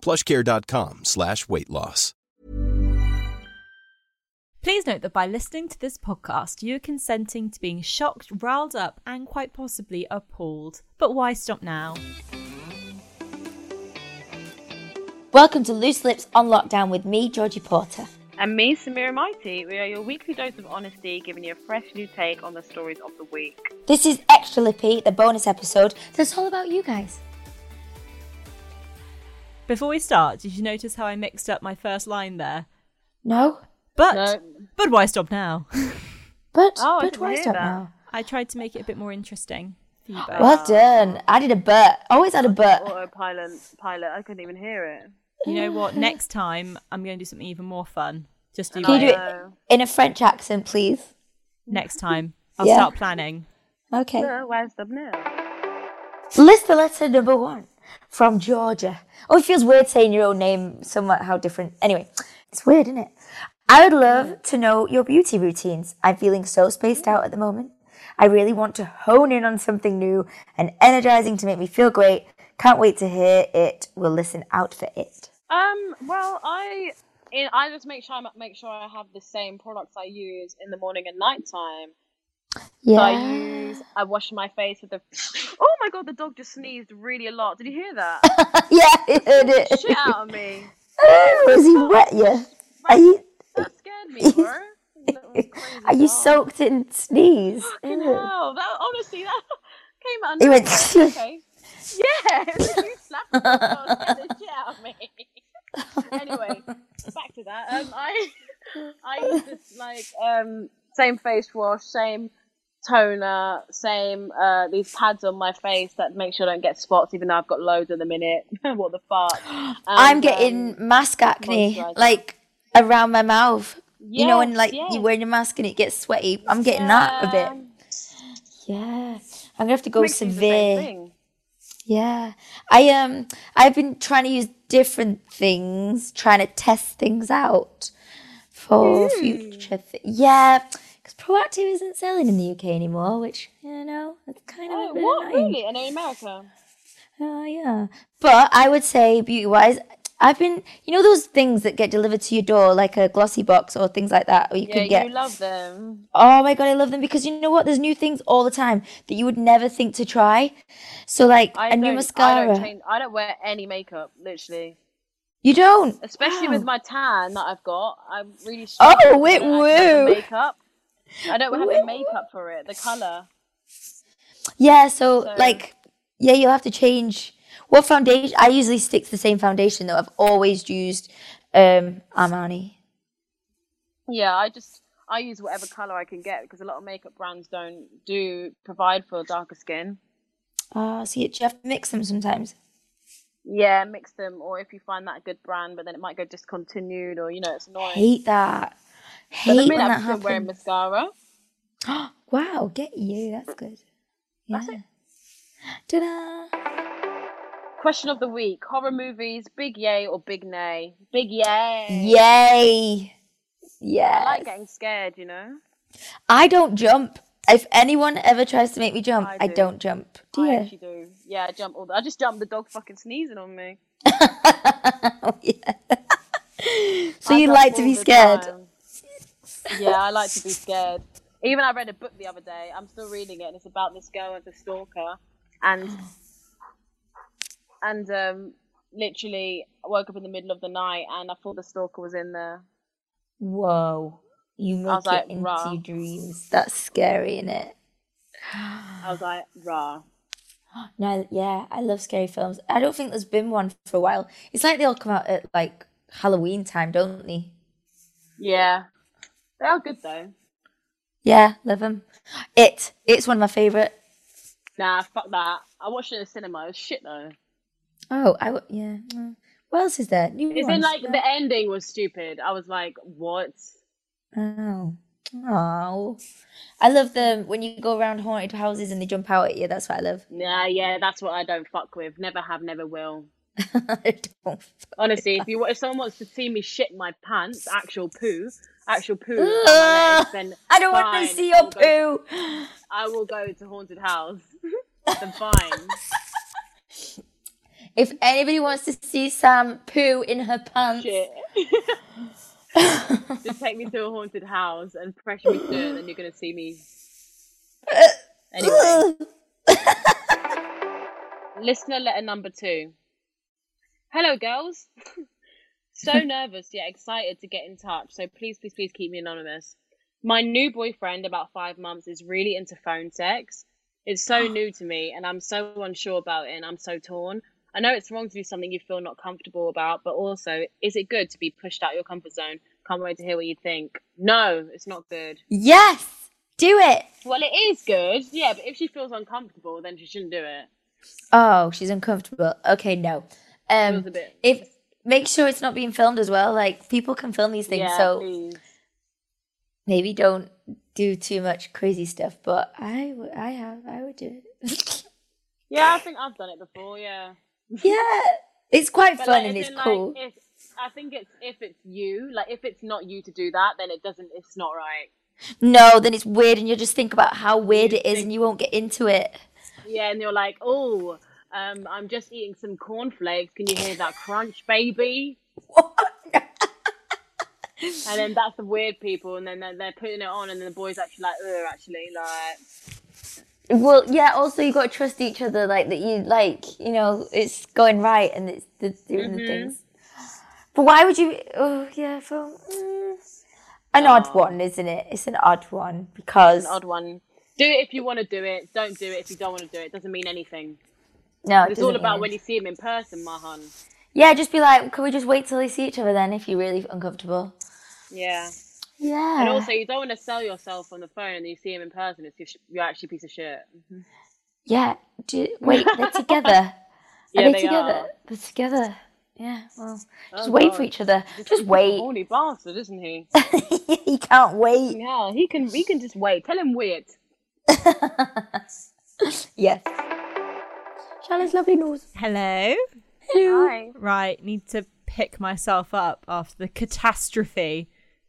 plushcare.com slash weight loss. Please note that by listening to this podcast, you are consenting to being shocked, riled up, and quite possibly appalled. But why stop now? Welcome to Loose Lips on Lockdown with me, Georgie Porter. And me, Samira Mighty. We are your weekly dose of honesty, giving you a fresh new take on the stories of the week. This is Extra Lippy, the bonus episode that's all about you guys. Before we start, did you notice how I mixed up my first line there? No? But No. but why stop now? But, Oh, but why stop that. now? I tried to make it a bit more interesting for you both. Well done. I did a but. Always had a but. Autopilot, pilot. I couldn't even hear it. You know what? Next time I'm going to do something even more fun. Just do Can you do it in a French accent, please? next time. I'll Yeah. start planning. Okay. No, why stop now? List the letter number one from Georgia. Oh, it feels weird saying your own name somewhat how different. Anyway, it's weird, isn't it? I would love to know your beauty routines. I'm feeling so spaced out at the moment. I really want to hone in on something new and energizing to make me feel great. Can't wait to hear it. We'll listen out for it. Um. Well, I, I just make sure I make sure I have the same products I use in the morning and night time. So I Yeah. use. I wash my face with the. Oh my god! The dog just sneezed really a lot. Did you hear that? yeah, I heard it. Shit out of me. Oh, has he wet you? Are you That scared me, bro. Was are you dog. soaked in sneeze? Fucking hell! That honestly, that came out. of He went, okay. Yeah, you slapped the dog and the shit out of me. anyway, back to that. Um, I I use this like um same face wash, same toner, same uh these pads on my face that make sure I don't get spots, even though I've got loads in the minute. what the fuck? I'm getting um, mask acne, like around my mouth. you know, when like yes. you're wearing your mask and it gets sweaty. I'm getting that a bit. Yeah, I'm gonna have to go severe. Yeah, I um, I've been trying to use different things, trying to test things out for future. Th- yeah, because Proactiv isn't selling in the UK anymore, which you know, it's kind of Oh, what annoying. really? And in America? Oh yeah. But I would say beauty wise, I've been you know those things that get delivered to your door like a glossy box or things like that, or you Yeah, can get. you love them. oh my god, I love them because you know what? There's new things all the time that you would never think to try. So like I a new mascara. I don't, change, I don't wear any makeup, literally. you don't. Especially Wow. with my tan that I've got. I'm really Oh, wait, actually have the woo. makeup. I don't have the makeup for it, the colour. Yeah. So, So- like, yeah, you'll have to change. What foundation? I usually stick to the same foundation though. I've always used um Armani. Yeah, I just I use whatever colour I can get because a lot of makeup brands don't do provide for darker skin. Ah, so you, have to mix them sometimes. Yeah, mix them or if you find that good brand but then it might go discontinued or you know, it's annoying. Hate that. But Hate the when minute that wearing mascara. wow, get you. That's good. Yeah. That's it. Ta-da. Question of the week: horror movies, big yay or big nay? Big yay. Yay. Yeah. I like getting scared, you know. I don't jump. If anyone ever tries to make me jump, I, I do. don't jump. Do I you? actually do. Yeah, I jump all the. I just jump. the dog fucking sneezing on me. Oh, yeah. so I you like to be scared? time. Yeah, I like to be scared. Even I read a book the other day. I'm still reading it, and it's about this girl as a stalker, and and um, literally woke up in the middle of the night and I thought the stalker was in there. Whoa. You make it like, into rah. your dreams. That's scary, isn't it? I was like, rah. No, yeah, I love scary films. I don't think there's been one for a while. It's like they all come out at like Halloween time, don't they? Yeah. They are good though. Yeah, love them. It. It's one of my favorite. Nah, fuck that. I watched it in the cinema. It was shit though. Oh, I w- yeah. What else is there? New It's in ones? like the ending was stupid. I was like, what? Oh. Oh. I love them when you go around haunted houses and they jump out at you. That's what I love. Yeah, yeah, that's what I don't fuck with. Never have, never will. I don't. Honestly, if you if someone wants to see me shit my pants, actual poo, actual poo down my legs, then I don't want to see your poo. I will go to haunted house. then fine. If anybody wants to see Sam poo in her pants. Just take me to a haunted house and pressure me to it, and then you're gonna see me. Anyway, listener letter number two. Hello, girls. So nervous yet excited to get in touch. So please, please, please keep me anonymous. My new boyfriend, about five months, is really into phone sex. It's so new to me, and I'm so unsure about it, and I'm so torn. I know it's wrong to do something you feel not comfortable about, but also, is it good to be pushed out your comfort zone? Can't wait to hear what you think. No, it's not good. yes, do it. Well, it is good, yeah, but if she feels uncomfortable, then she shouldn't do it. Oh, she's uncomfortable. Okay, no. Um, a bit. if make sure it's not being filmed as well. Like people can film these things, yeah, so please. maybe don't do too much crazy stuff. But I, w- I have, I would do it. Yeah, I think I've done it before. Yeah, yeah, it's quite but fun like, and it's in, cool. Like, if, I think it's if it's you, like if it's not you to do that, then it doesn't. It's not right. no, then it's weird, and you'll just think about how weird it is, and you won't get into it. Yeah, and you're like, oh, um, I'm just eating some cornflakes. Can you hear that crunch, baby? And then that's the weird people, and then they're, they're putting it on, and then the boys actually like, ugh, actually like, Well, yeah. Also, you got to trust each other, like that. You like, you know, it's going right and it's the, doing the Mhm. things. But why would you? Oh, yeah. For, mm, an odd one, isn't it? It's an odd one because an odd one. Do it if you want to do it. Don't do it if you don't want to do it. It doesn't mean anything. No, it It's all about when you see him in person, Mahan. Yeah, just be like, can we just wait till we see each other then? If you're really uncomfortable. Yeah. Yeah. And also, you don't want to sell yourself on the phone and you see him in person. It's just, you're actually a piece of shit. yeah. Do, wait, they're together. Are Yeah, they, they together? are. They're together. Yeah. Well, oh, just Oh, wait God. for each other. Just a wait. horny bastard, isn't he? he can't wait. Yeah, he can. He can just wait. Tell him wait. yes. Charlotte's lovely nose. Hello. Hi. Right, need to pick myself up after the catastrophe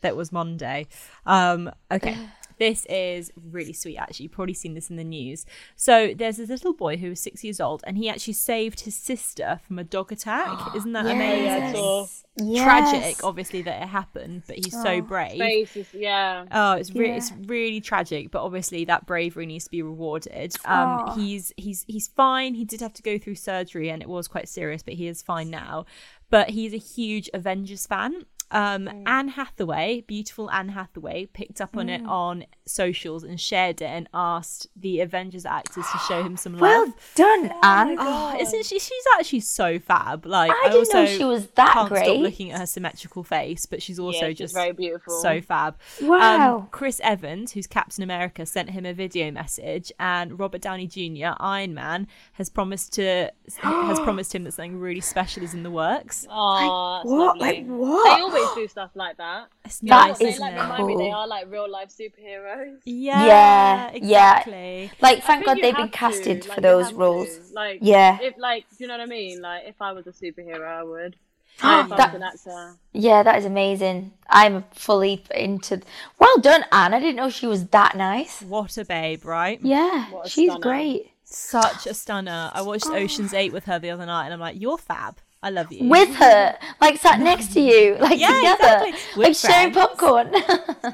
that was Monday. Um, okay. This is really sweet, actually. You've probably seen this in the news. So, there's this little boy who was six years old, and he actually saved his sister from a dog attack. Isn't that amazing? Yeah, I saw. Yes. Tragic, obviously, that it happened, but he's so Oh. brave. Face is, yeah. Oh, it's re- Yeah. it's really tragic, but obviously that bravery needs to be rewarded. Um, Aw. he's he's he's fine. He did have to go through surgery, and it was quite serious, but he is fine now. But he's a huge Avengers fan. Um, Mm. Anne Hathaway, beautiful Anne Hathaway, picked up on Mm. it on socials and shared it and asked the Avengers actors to show him some love. Well done, Anne. Oh, isn't she? She's actually so fab. Like I didn't know she was that can't stop great. looking at her symmetrical face, but she's also yeah, she's just very beautiful. so fab. Wow. Um, Chris Evans, who's Captain America, sent him a video message, and Robert Downey Jr., Iron Man, has promised to has promised him that something really special is in the works. Oh, that's what? lovely. Like what? They always do stuff like that. It's You know That what? They is like remind me they are like real life superheroes. Yeah, Yeah, yeah. exactly. Like, thank God they've been have to, casted like, for those roles. to. Like, Yeah. If like, do you know what I mean? Like, if I was a superhero, I would. Like, That- an actor. Yeah, that is amazing. I'm fully into. Well done, Anne. I didn't know she was that nice. What a babe, right? Yeah, she's stunner. great. Such a stunner. I watched oh. Ocean's Eight with her the other night, and I'm like, "You're fab. I love you." With her, like sat next to you, like Yeah, together, exactly. We're like sharing popcorn.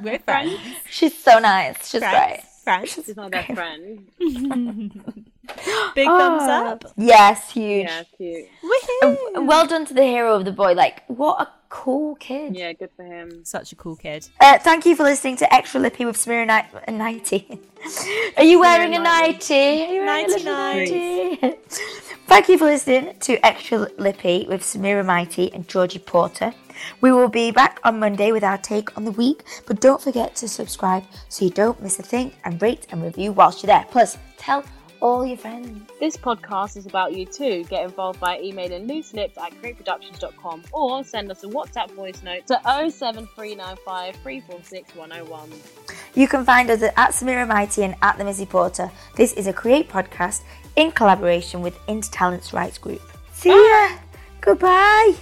We're friends. she's so nice. She's Friends. great. Friends. She's my best friend. Big thumbs up. Yes, huge. Yeah, cute. Woohoo! Uh, well done to the hero of the boy. Like, what a cool kid. Yeah, good for him. Such a cool kid. Uh, thank you for listening to Extra Lippy with Samira Night- a nighty. Are you wearing a nighty? Are you wearing a nighty? Thank you for listening to Extra Lippy with Samira Mighty and Georgie Porter. We will be back on Monday with our take on the week, but don't forget to subscribe so you don't miss a thing and rate and review whilst you're there. Plus, tell all your friends. This podcast is about you too. Get involved by emailing looselips at greatproductions.com or send us a WhatsApp voice note to 07395 346 101. You can find us at Samira Mighty and at the Missy Porter. This is a Create podcast in collaboration with Intertalents Rights Group. See ya. Goodbye.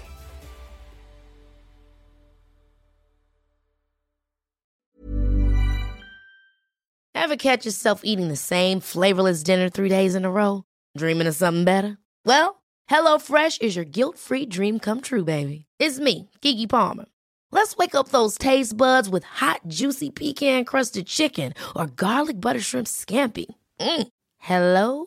Ever catch yourself eating the same flavorless dinner three days in a row? Dreaming of something better? Well, HelloFresh is your guilt free dream come true, baby. It's me, Keke Palmer. Let's wake up those taste buds with hot, juicy pecan crusted chicken or garlic butter shrimp scampi. Mm. Hello